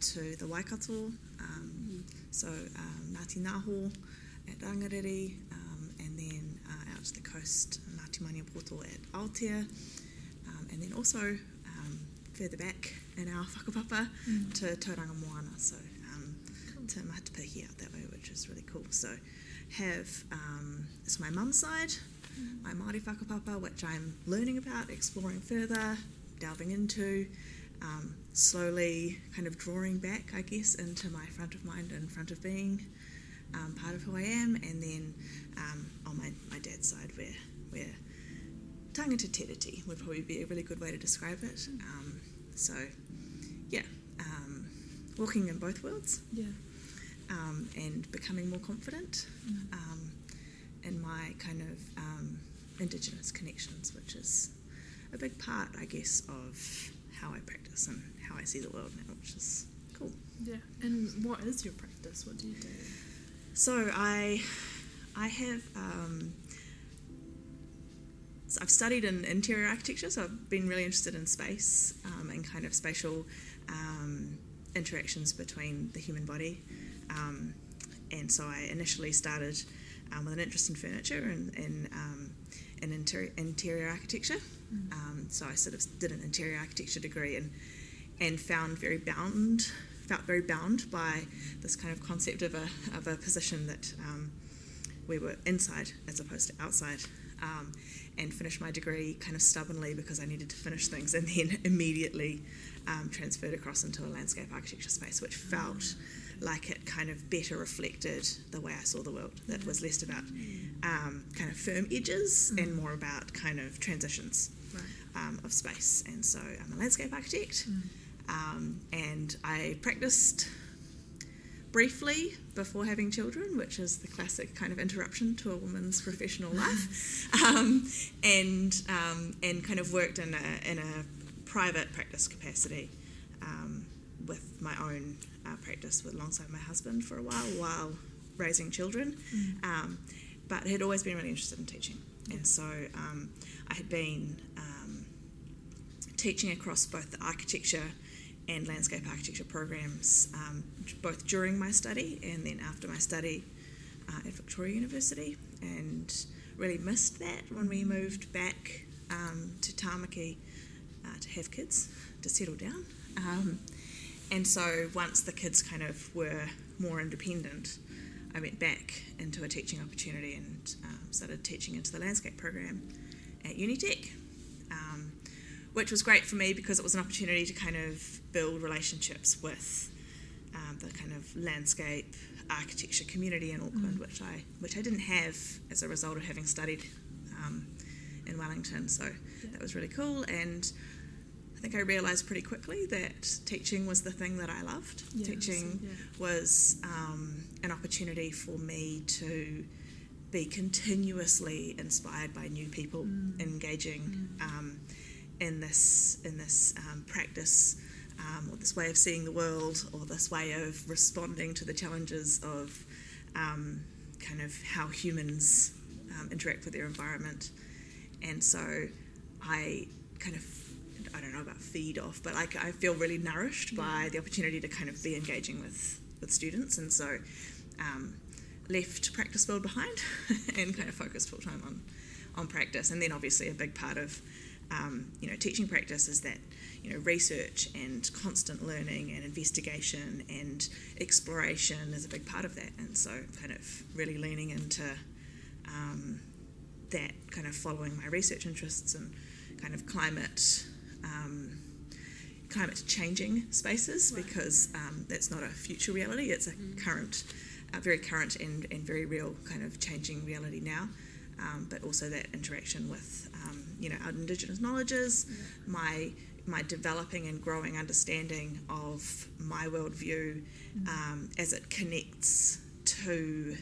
to the Waikato, um, so um, Ngāti Naho at Rangiriri, um, and then uh, out to the coast, Ngāti Maniapoto at Aotea, um, and then also um, further back in our whakapapa Mm. to Tauranga Moana, so um, to Matapihi out that way, which is really cool. So have um, it's my mum's side, my Māori whakapapa, which I'm learning about, exploring further, delving into, um, slowly kind of drawing back, I guess, into my front of mind and front of being um, part of who I am, and then um, on my, my dad's side, where where tangata tiriti would probably be a really good way to describe it. Um, so, yeah, um, walking in both worlds Yeah. um, and becoming more confident um, in my kind of um, Indigenous connections, which is a big part, I guess, of how I practice and how I see the world now, which is cool. Yeah. And what is your practice? What do you do? So I, I have. Um, so I've studied in interior architecture, so I've been really interested in space um, and kind of spatial um, interactions between the human body. Um, and so I initially started um, with an interest in furniture and, and um, in interior, interior architecture. Um, so I sort of did an interior architecture degree and and found very bound, felt very bound by this kind of concept of a of a position that um, we were inside as opposed to outside. Um, and finished my degree kind of stubbornly because I needed to finish things, and then immediately um, transferred across into a landscape architecture space, which felt like it kind of better reflected the way I saw the world. That was less about um, kind of firm edges and more about kind of transitions Right. um, of space. And so I'm a landscape architect, um, and I practiced briefly before having children, which is the classic kind of interruption to a woman's professional life, um, and um, and kind of worked in a in a private practice capacity with my own uh, practice with alongside my husband for a while while raising children, um, but had always been really interested in teaching, and so um, I had been um, teaching across both the architecture and landscape architecture programs, um, both during my study and then after my study uh, at Victoria University, and really missed that when we moved back um, to Tamaki uh, to have kids, to settle down. Um, and so once the kids kind of were more independent, I went back into a teaching opportunity and um, started teaching into the landscape program at Unitec. Um, which was great for me because it was an opportunity to kind of build relationships with um, the kind of landscape architecture community in Auckland, which I which I didn't have as a result of having studied um, in Wellington. So that was really cool, and think I realised pretty quickly that teaching was the thing that I loved. Yeah, teaching yeah. was um, an opportunity for me to be continuously inspired by new people engaging um, in this in this um, practice um, or this way of seeing the world or this way of responding to the challenges of um, kind of how humans um, interact with their environment and so I kind of I don't know about feed off but like I feel really nourished by the opportunity to kind of be engaging with with students and so um, left practice world behind and kind of focused full time on on practice. And then obviously a big part of um, you know teaching practice is that you know research and constant learning and investigation and exploration is a big part of that. And so kind of really leaning into um, that kind of following my research interests and kind of climate. Um, climate changing spaces because um, that's not a future reality. It's a current a very current and, and very real kind of changing reality now. Um, but also that interaction with um, you know our indigenous knowledges my my developing and growing understanding of my worldview um, as it connects to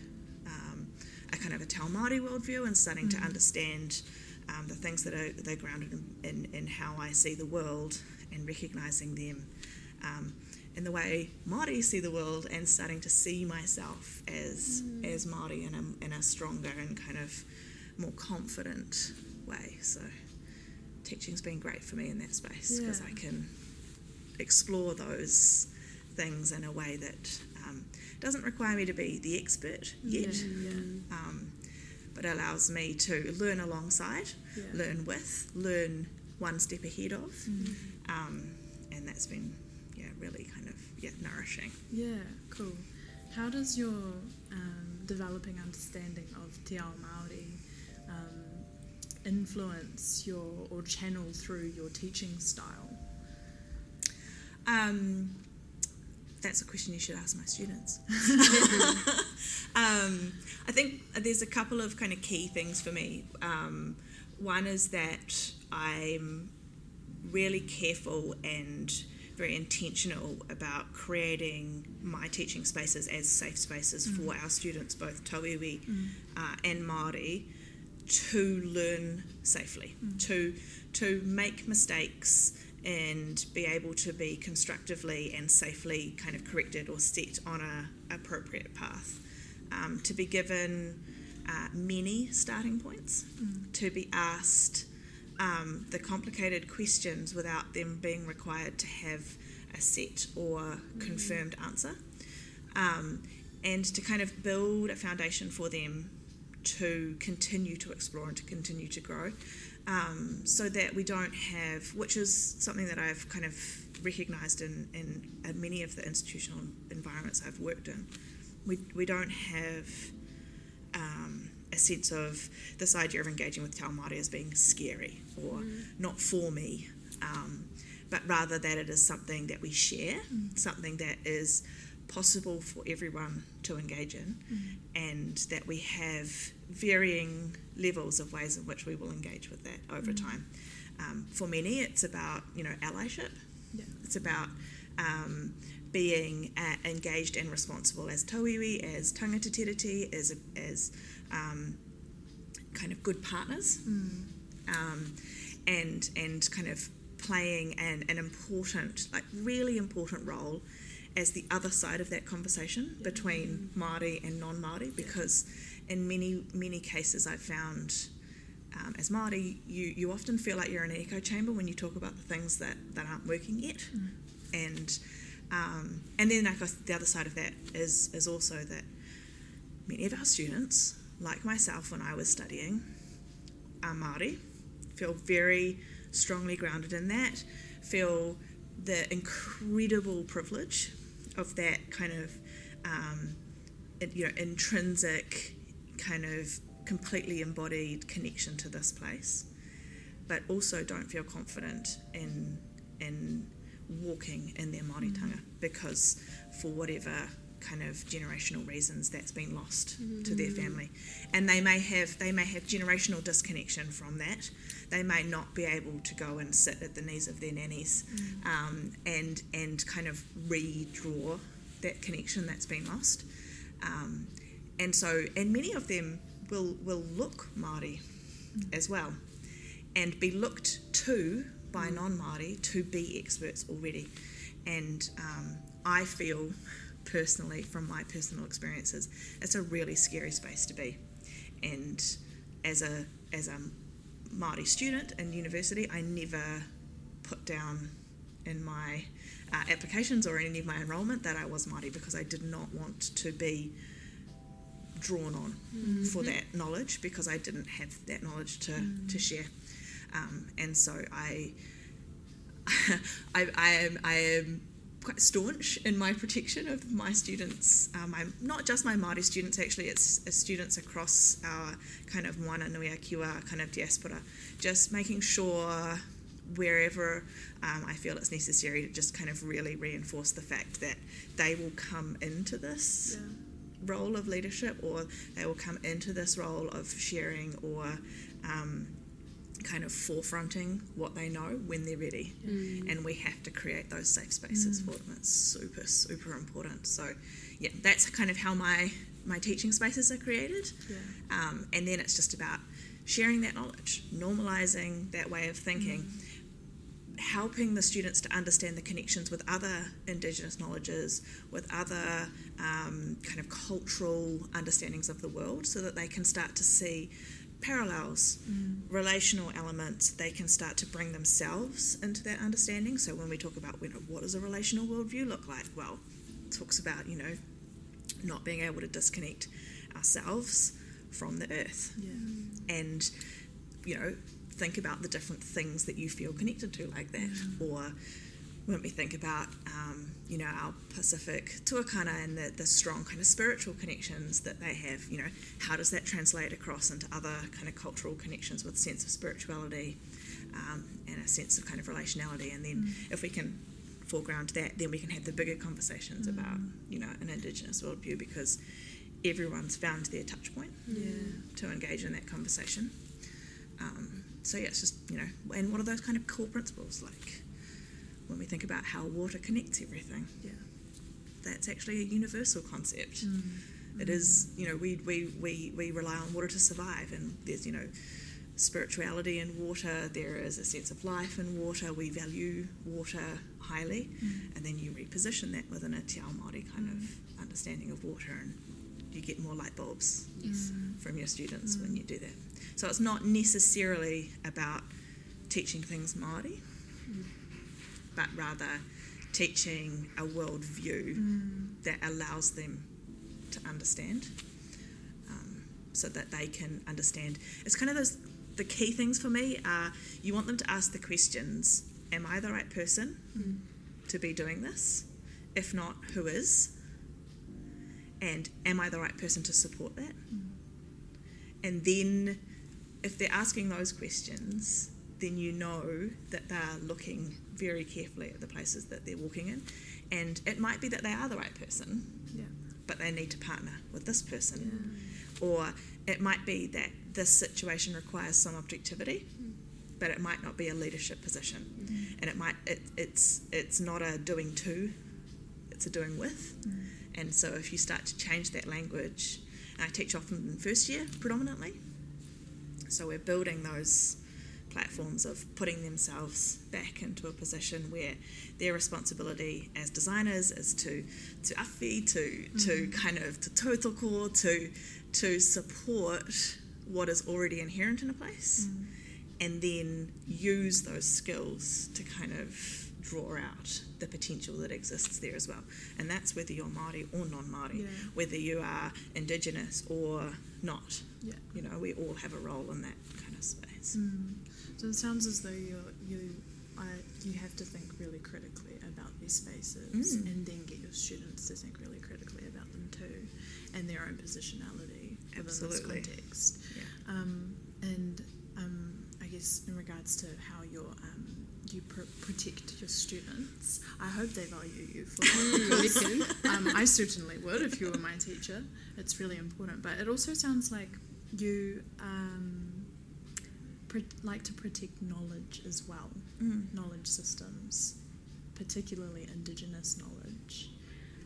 um, a kind of a Te Māori worldview and starting to understand um, the things that are they're grounded in, in, in how I see the world and recognizing them um, in the way Māori see the world and starting to see myself as Mm. as Māori in a, in a stronger and kind of more confident way. So teaching's been great for me in that space because Yeah. I can explore those things in a way that um, doesn't require me to be the expert yet, Yeah, yeah, um, but allows me to learn alongside, yeah. learn with, learn one step ahead of, Mm. um, and that's been yeah really kind of yeah nourishing. Yeah, cool. How does your um, developing understanding of Te Ao Māori um, influence your or channel through your teaching style? Um, that's a question you should ask my students. um, I think there's a couple of kind of key things for me. Um, one is that I'm really careful and very intentional about creating my teaching spaces as safe spaces for our students, both Tauiwi uh, and Māori, to learn safely, to to make mistakes and be able to be constructively and safely kind of corrected or set on a appropriate path. Um, to be given uh, many starting points, to be asked um, the complicated questions without them being required to have a set or confirmed answer, um, and to kind of build a foundation for them to continue to explore and to continue to grow. Um, so that we don't have, which is something that I've kind of recognised in, in, in many of the institutional environments I've worked in, we, we don't have um, a sense of this idea of engaging with Te Māori as being scary or not for me, um, but rather that it is something that we share, something that is possible for everyone to engage in, and that we have varying levels of ways in which we will engage with that over time. Um, for many, it's about you know allyship. Yeah. It's about um, being uh, engaged and responsible as tauiwi, as tangata tiriti, as as um, kind of good partners, um, and and kind of playing an, an important, like really important role as the other side of that conversation between Māori and non-Māori because in many many cases I've found um, as Māori you, you often feel like you're in an echo chamber when you talk about the things that, that aren't working yet. And um, and then I guess the other side of that is is also that many of our students like myself when I was studying are Māori feel very strongly grounded in that feel the incredible privilege of that kind of um, you know intrinsic kind of completely embodied connection to this place but also don't feel confident in in walking in their Māoritanga because for whatever kind of generational reasons that's been lost to their family. And they may have they may have generational disconnection from that. They may not be able to go and sit at the knees of their nannies um, and and kind of redraw that connection that's been lost. Um, and so and many of them will will look Māori as well and be looked to by non-Māori to be experts already. And um, I feel personally, from my personal experiences, it's a really scary space to be. And as a as a Māori student in university, I never put down in my uh, applications or in any of my enrolment that I was Māori because I did not want to be drawn on for that knowledge because I didn't have that knowledge to, to share. Um, and so I, I, I am I am quite staunch in my protection of my students. Um, I'm not just my Māori students actually; it's, it's students across our kind of Moana Nui Kiwa kind of diaspora. Just making sure wherever um, I feel it's necessary to just kind of really reinforce the fact that they will come into this Yeah. Role of leadership or they will come into this role of sharing or um, kind of forefronting what they know when they're ready. And we have to create those safe spaces for them. It's super, super important. So, yeah, that's kind of how my, my teaching spaces are created. Yeah. Um, and then it's just about sharing that knowledge, normalizing that way of thinking, helping the students to understand the connections with other Indigenous knowledges, with other um, kind of cultural understandings of the world, so that they can start to see parallels, mm. relational elements. They can start to bring themselves into that understanding. So when we talk about, you know, what does a relational worldview look like? Well, it talks about, you know, not being able to disconnect ourselves from the earth. Yeah. And, you know, think about the different things that you feel connected to like that. Mm. Or when we think about, um, you know, our Pacific tuakana and the, the strong kind of spiritual connections that they have, you know, how does that translate across into other kind of cultural connections with a sense of spirituality um, and a sense of kind of relationality? And then mm. if we can foreground that, then we can have the bigger conversations mm. about, you know, an Indigenous worldview because everyone's found their touch point yeah. to engage in that conversation. Um, so yeah, it's just you know, and what are those kind of core principles like when we think about how water connects everything? Yeah, that's actually a universal concept. Mm. It is you know we, we we we rely on water to survive, and there's you know spirituality in water. There is a sense of life in water. We value water highly, mm. and then you reposition that within a Te Ao Māori kind mm. of understanding of water, and you get more light bulbs yes. from your students when you do that. So it's not necessarily about teaching things Māori, mm. but rather teaching a worldview mm. that allows them to understand, um, so that they can understand. It's kind of those. The key things for me are you want them to ask the questions: Am I the right person mm. to be doing this? If not, who is? And am I the right person to support that? Mm. And then if they're asking those questions, then you know that they're looking very carefully at the places that they're walking in. And it might be that they are the right person, yeah. but they need to partner with this person. Yeah. Or it might be that this situation requires some objectivity, mm. but it might not be a leadership position. Mm. And it might it, it's it's not a doing to, it's a doing with. Mm. And so if you start to change that language, I teach often in first year predominantly, so we're building those platforms of putting themselves back into a position where their responsibility as designers is to to awhi, to mm-hmm. to kind of to tautoko, to to support what is already inherent in a place, mm. and then use those skills to kind of draw out the potential that exists there as well. And that's whether you're Māori or non-Māori, yeah. whether you are Indigenous or not. Yeah. You know, we all have a role in that kind of space. Mm. So it sounds as though you you I, you have to think really critically about these spaces mm. and then get your students to think really critically about them too and their own positionality Absolutely. within this context. Yeah. Um, and um, I guess in regards to how you're um, you pr- protect your students. I hope they value you for who um, I certainly would if you were my teacher. It's really important. But it also sounds like you um, like to protect knowledge as well, mm. knowledge systems, particularly Indigenous knowledge.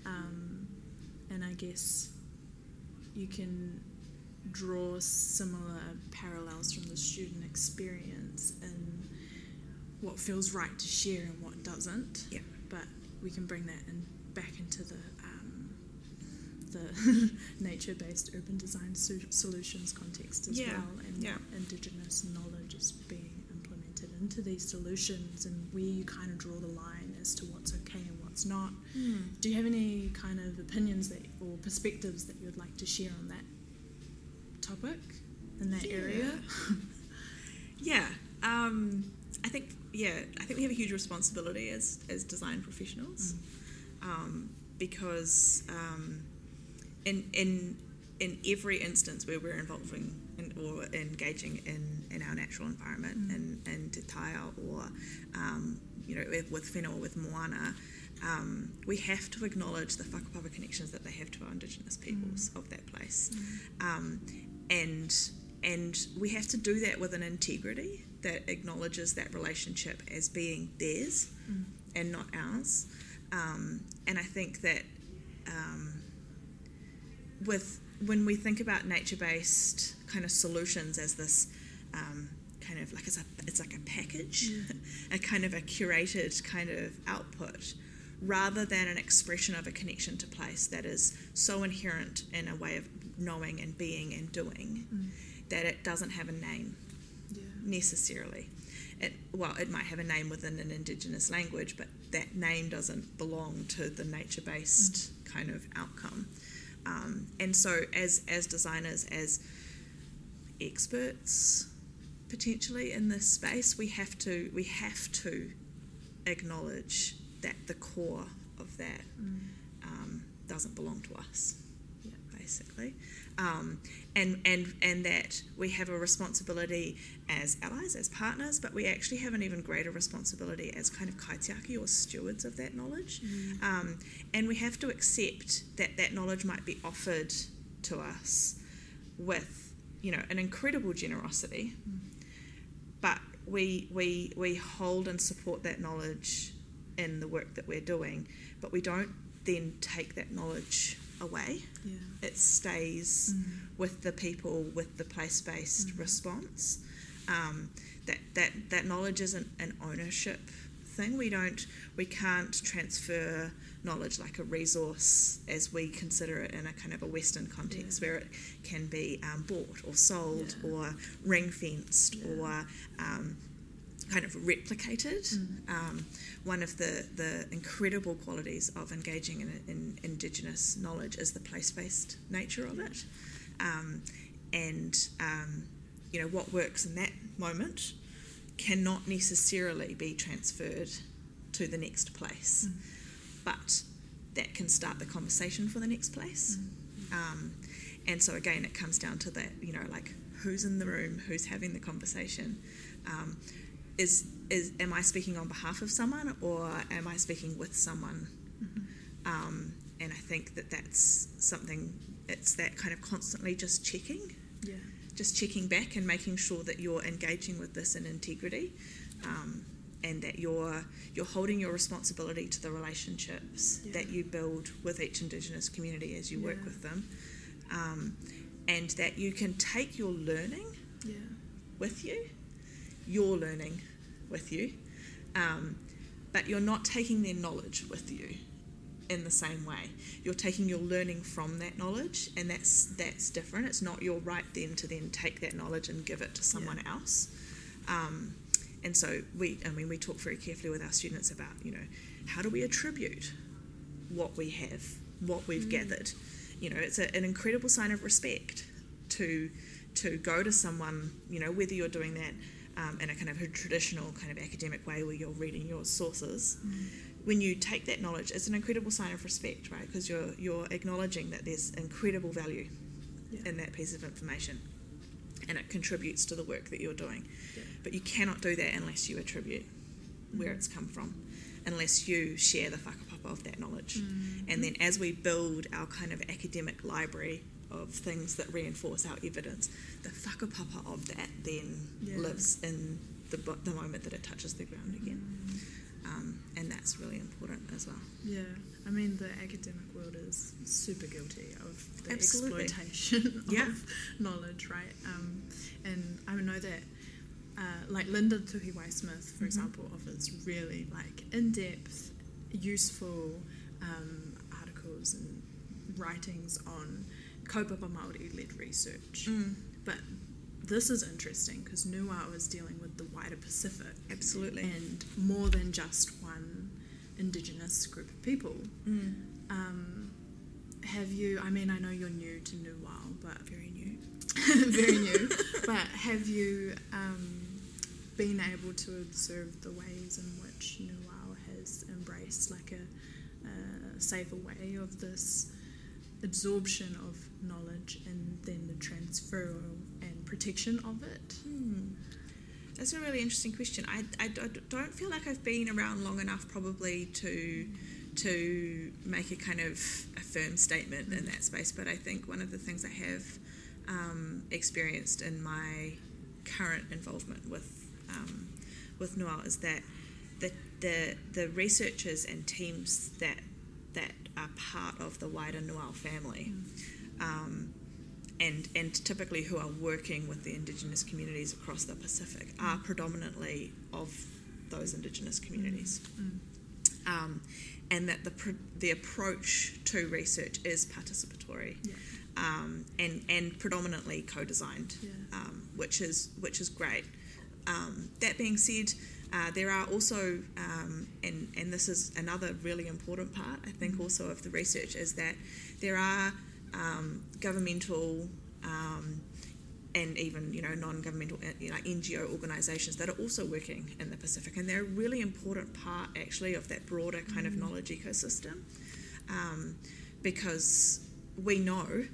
Um, and I guess you can draw similar parallels from the student experience in what feels right to share and what doesn't. Yeah. But we can bring that in back into the um, the nature-based urban design so- solutions context as yeah. well, and yeah. Indigenous knowledge is being implemented into these solutions, and where you kind of draw the line as to what's okay and what's not. Mm. Do you have any kind of opinions that or perspectives that you would like to share on that topic in that yeah. area? yeah. Um, I think yeah, I think we have a huge responsibility as as design professionals, mm. um, because um, in in in every instance where we're involving in, or engaging in, in our natural environment, mm. in, in Te Taia or um, you know with, with whenua or with moana, um, we have to acknowledge the whakapapa connections that they have to our Indigenous peoples mm. of that place, mm. um, and and we have to do that with an integrity that acknowledges that relationship as being theirs mm. and not ours. Um, and I think that um, with when we think about nature-based kind of solutions as this um, kind of like it's a it's like a package, a kind of a curated kind of output, rather than an expression of a connection to place that is so inherent in a way of knowing and being and doing that it doesn't have a name. Necessarily. It, well, it might have a name within an indigenous language, but that name doesn't belong to the nature based kind of outcome. Um, and so, as, as designers, as experts potentially in this space, we have to we have to acknowledge that the core of that Mm. um, doesn't belong to us Yeah. basically, um, and and and that we have a responsibility as allies, as partners, but we actually have an even greater responsibility as kind of kaitiaki or stewards of that knowledge, Mm. um, and we have to accept that that knowledge might be offered to us with you know an incredible generosity, but we we we hold and support that knowledge in the work that we're doing, but we don't then take that knowledge away Yeah. it stays Mm. with the people with the place based Mm. response. Um, that, that that knowledge isn't an ownership thing. We don't we can't transfer knowledge like a resource as we consider it in a kind of a Western context Yeah. where it can be um, bought or sold Yeah. or ring fenced Yeah. or um, kind of replicated. Mm. Um, one of the, the incredible qualities of engaging in, in Indigenous knowledge is the place based nature of it. Um, and, um, you know, what works in that moment cannot necessarily be transferred to the next place, Mm. but that can start the conversation for the next place. Um, and so again, it comes down to that, you know, like who's in the room, who's having the conversation. Um, is is am I speaking on behalf of someone or am I speaking with someone? Um, and I think that that's something. It's that kind of constantly just checking, Yeah. just checking back and making sure that you're engaging with this in integrity, um, and that you're you're holding your responsibility to the relationships Yeah. that you build with each Indigenous community as you work with them, um, and that you can take your learning Yeah. with you, your learning with you, um, but you're not taking their knowledge with you in the same way. You're taking your learning from that knowledge, and that's that's different. It's not your right then to then take that knowledge and give it to someone else. Um, and so we, I mean, we talk very carefully with our students about, you know, how do we attribute what we have, what we've gathered. You know, it's a, an incredible sign of respect to to go to someone, you know, whether you're doing that um, in a kind of a traditional kind of academic way where you're reading your sources. When you take that knowledge, it's an incredible sign of respect, right? Because you're you're acknowledging that there's incredible value Yeah. in that piece of information, and it contributes to the work that you're doing. Yeah. But you cannot do that unless you attribute where it's come from, unless you share the whakapapa of that knowledge. Mm. And then as we build our kind of academic library of things that reinforce our evidence, the whakapapa of that then Yeah. lives in the, the moment that it touches the ground again. Um, and that's really important as well. Yeah, I mean the academic world is super guilty of the Absolutely. exploitation Yeah. of knowledge, right? Um, and I know that, uh, like Linda Tuhiwai Smith, for Mhm. example, offers really like in-depth, useful um, articles and writings on kaupapa Māori-led research. But this is interesting because Nuau is dealing with the wider Pacific Absolutely. and more than just one indigenous group of people. Mm. Um, have you? I mean, I know you're new to Nuau, but Very new. very new. But have you um, been able to observe the ways in which Nuau has embraced like a, a safer way of this absorption of knowledge and then the transfer and protection of it? Hmm. That's a really interesting question. I, I, I don't feel like I've been around long enough probably to to make a kind of a firm statement in that space. But I think one of the things I have um, experienced in my current involvement with um, with Noel is that the, the the researchers and teams that that are part of the wider Noel family um, and and typically who are working with the Indigenous communities across the Pacific are predominantly of those Indigenous communities. Mm. Um, and that the, pr- the approach to research is participatory Yeah. um, and, and predominantly co-designed, Yeah. um, which is which is great. Um, that being said, uh, there are also, um, and and this is another really important part, I think, also of the research is that there are um, governmental um, and even you know non-governmental uh, you know, NGO organisations that are also working in the Pacific, and they're a really important part actually of that broader kind of knowledge ecosystem, um, because we know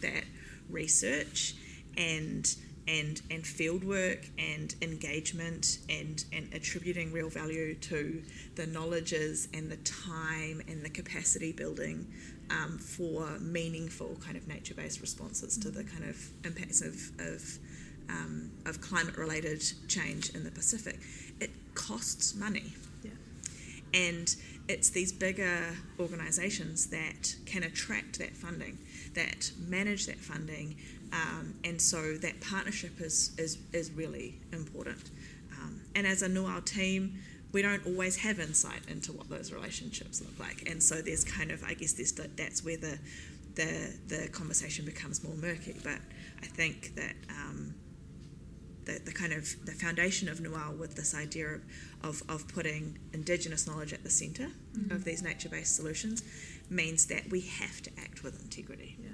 that research and and and field work and engagement and and attributing real value to the knowledges and the time and the capacity building um, for meaningful kind of nature-based responses to the kind of impacts of of, um, of climate-related change in the Pacific, it costs money. Yeah. And it's these bigger organisations that can attract that funding, that manage that funding, um, and so that partnership is, is, is really important. Um, and as a Nuau team, we don't always have insight into what those relationships look like, and so there's kind of, I guess, there's the, that's where the, the the conversation becomes more murky. But I think that um, the, the kind of the foundation of Nuau with this idea of, of, of putting Indigenous knowledge at the center of these nature-based solutions means that we have to act with integrity Yeah.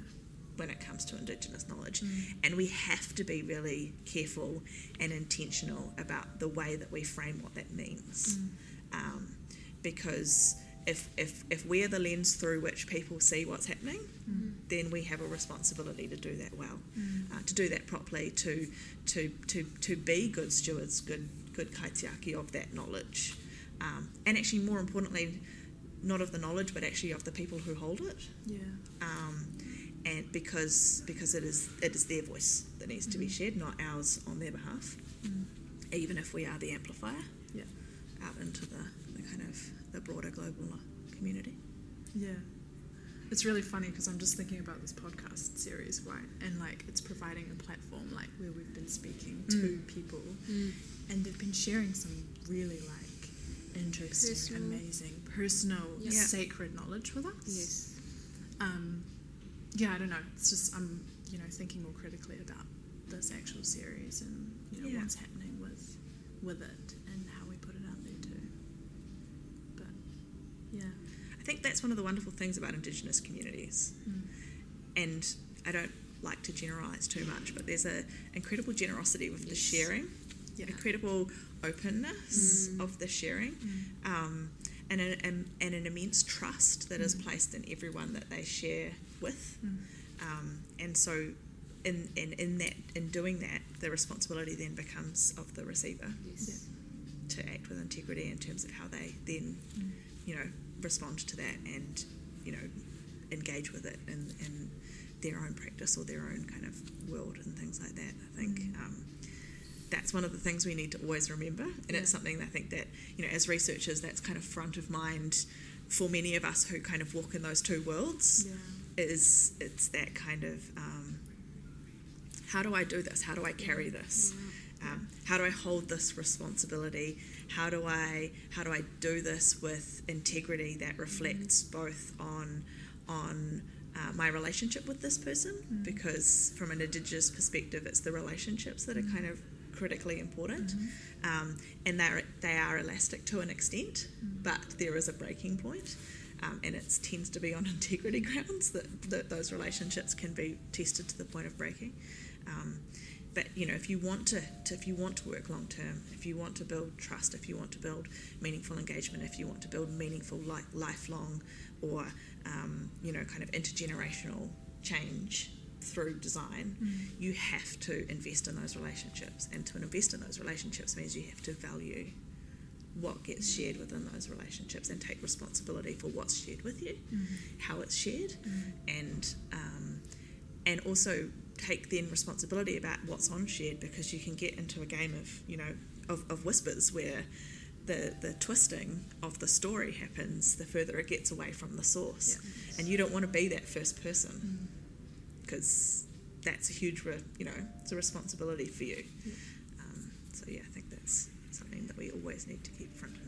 When it comes to Indigenous knowledge, and we have to be really careful and intentional about the way that we frame what that means, um, because. If, if, if we're the lens through which people see what's happening, then we have a responsibility to do that well, uh, to do that properly, to, to, to, to be good stewards, good, good kaitiaki of that knowledge. Um, and actually, more importantly, not of the knowledge, but actually of the people who hold it Yeah. um, and because because it is it is their voice that needs to be mm. shared, not ours on their behalf. Mm. Even if we are the amplifier Yeah. out into the, the kind of the broader global community. Yeah. It's really funny because I'm just thinking about this podcast series, right? And like it's providing a platform like where we've been speaking to mm. people and they've been sharing some really like interesting, Personal. amazing, personal, Yeah. sacred knowledge with us. Yes. Um, yeah, I don't know. It's just I'm you know thinking more critically about this actual series and you know Yeah. what's happening with with it and how we put it out there too. But yeah, I think that's one of the wonderful things about Indigenous communities, mm. and I don't like to generalise too much, but there's a incredible generosity with the sharing, yeah, incredible openness mm. of the sharing, mm. um, and, an, and, and an immense trust that is placed in everyone that they share with. Um, and so, in, in, in that in doing that, the responsibility then becomes of the receiver Yes. to act with integrity in terms of how they then, you know, respond to that and, you know, engage with it in, in their own practice or their own kind of world and things like that. I think um, that's one of the things we need to always remember, and Yeah. it's something I think that you know, as researchers, that's kind of front of mind for many of us who kind of walk in those two worlds. yeah, Is it's that kind of um, how do I do this? How do I carry this? Um, how do I hold this responsibility? How do I how do I do this with integrity that reflects both on on uh, my relationship with this person because from an indigenous perspective, it's the relationships that are kind of critically important, um, and they are they are elastic to an extent, but there is a breaking point. Um, and it tends to be on integrity grounds that, that those relationships can be tested to the point of breaking. Um, but you know, if you want to, to if you want to work long term, if you want to build trust, if you want to build meaningful engagement, if you want to build meaningful li- lifelong or um, you know kind of intergenerational change through design, mm. you have to invest in those relationships, and to invest in those relationships means you have to value what gets shared within those relationships and take responsibility for what's shared with you, mm-hmm. how it's shared, mm-hmm. and um, and also take then responsibility about what's on shared because you can get into a game of you know of, of whispers where the the twisting of the story happens the further it gets away from the source, and you don't want to be that first person because that's a huge, re- you know, it's a responsibility for you. Um, so yeah, I think that's something that we always need to keep front of.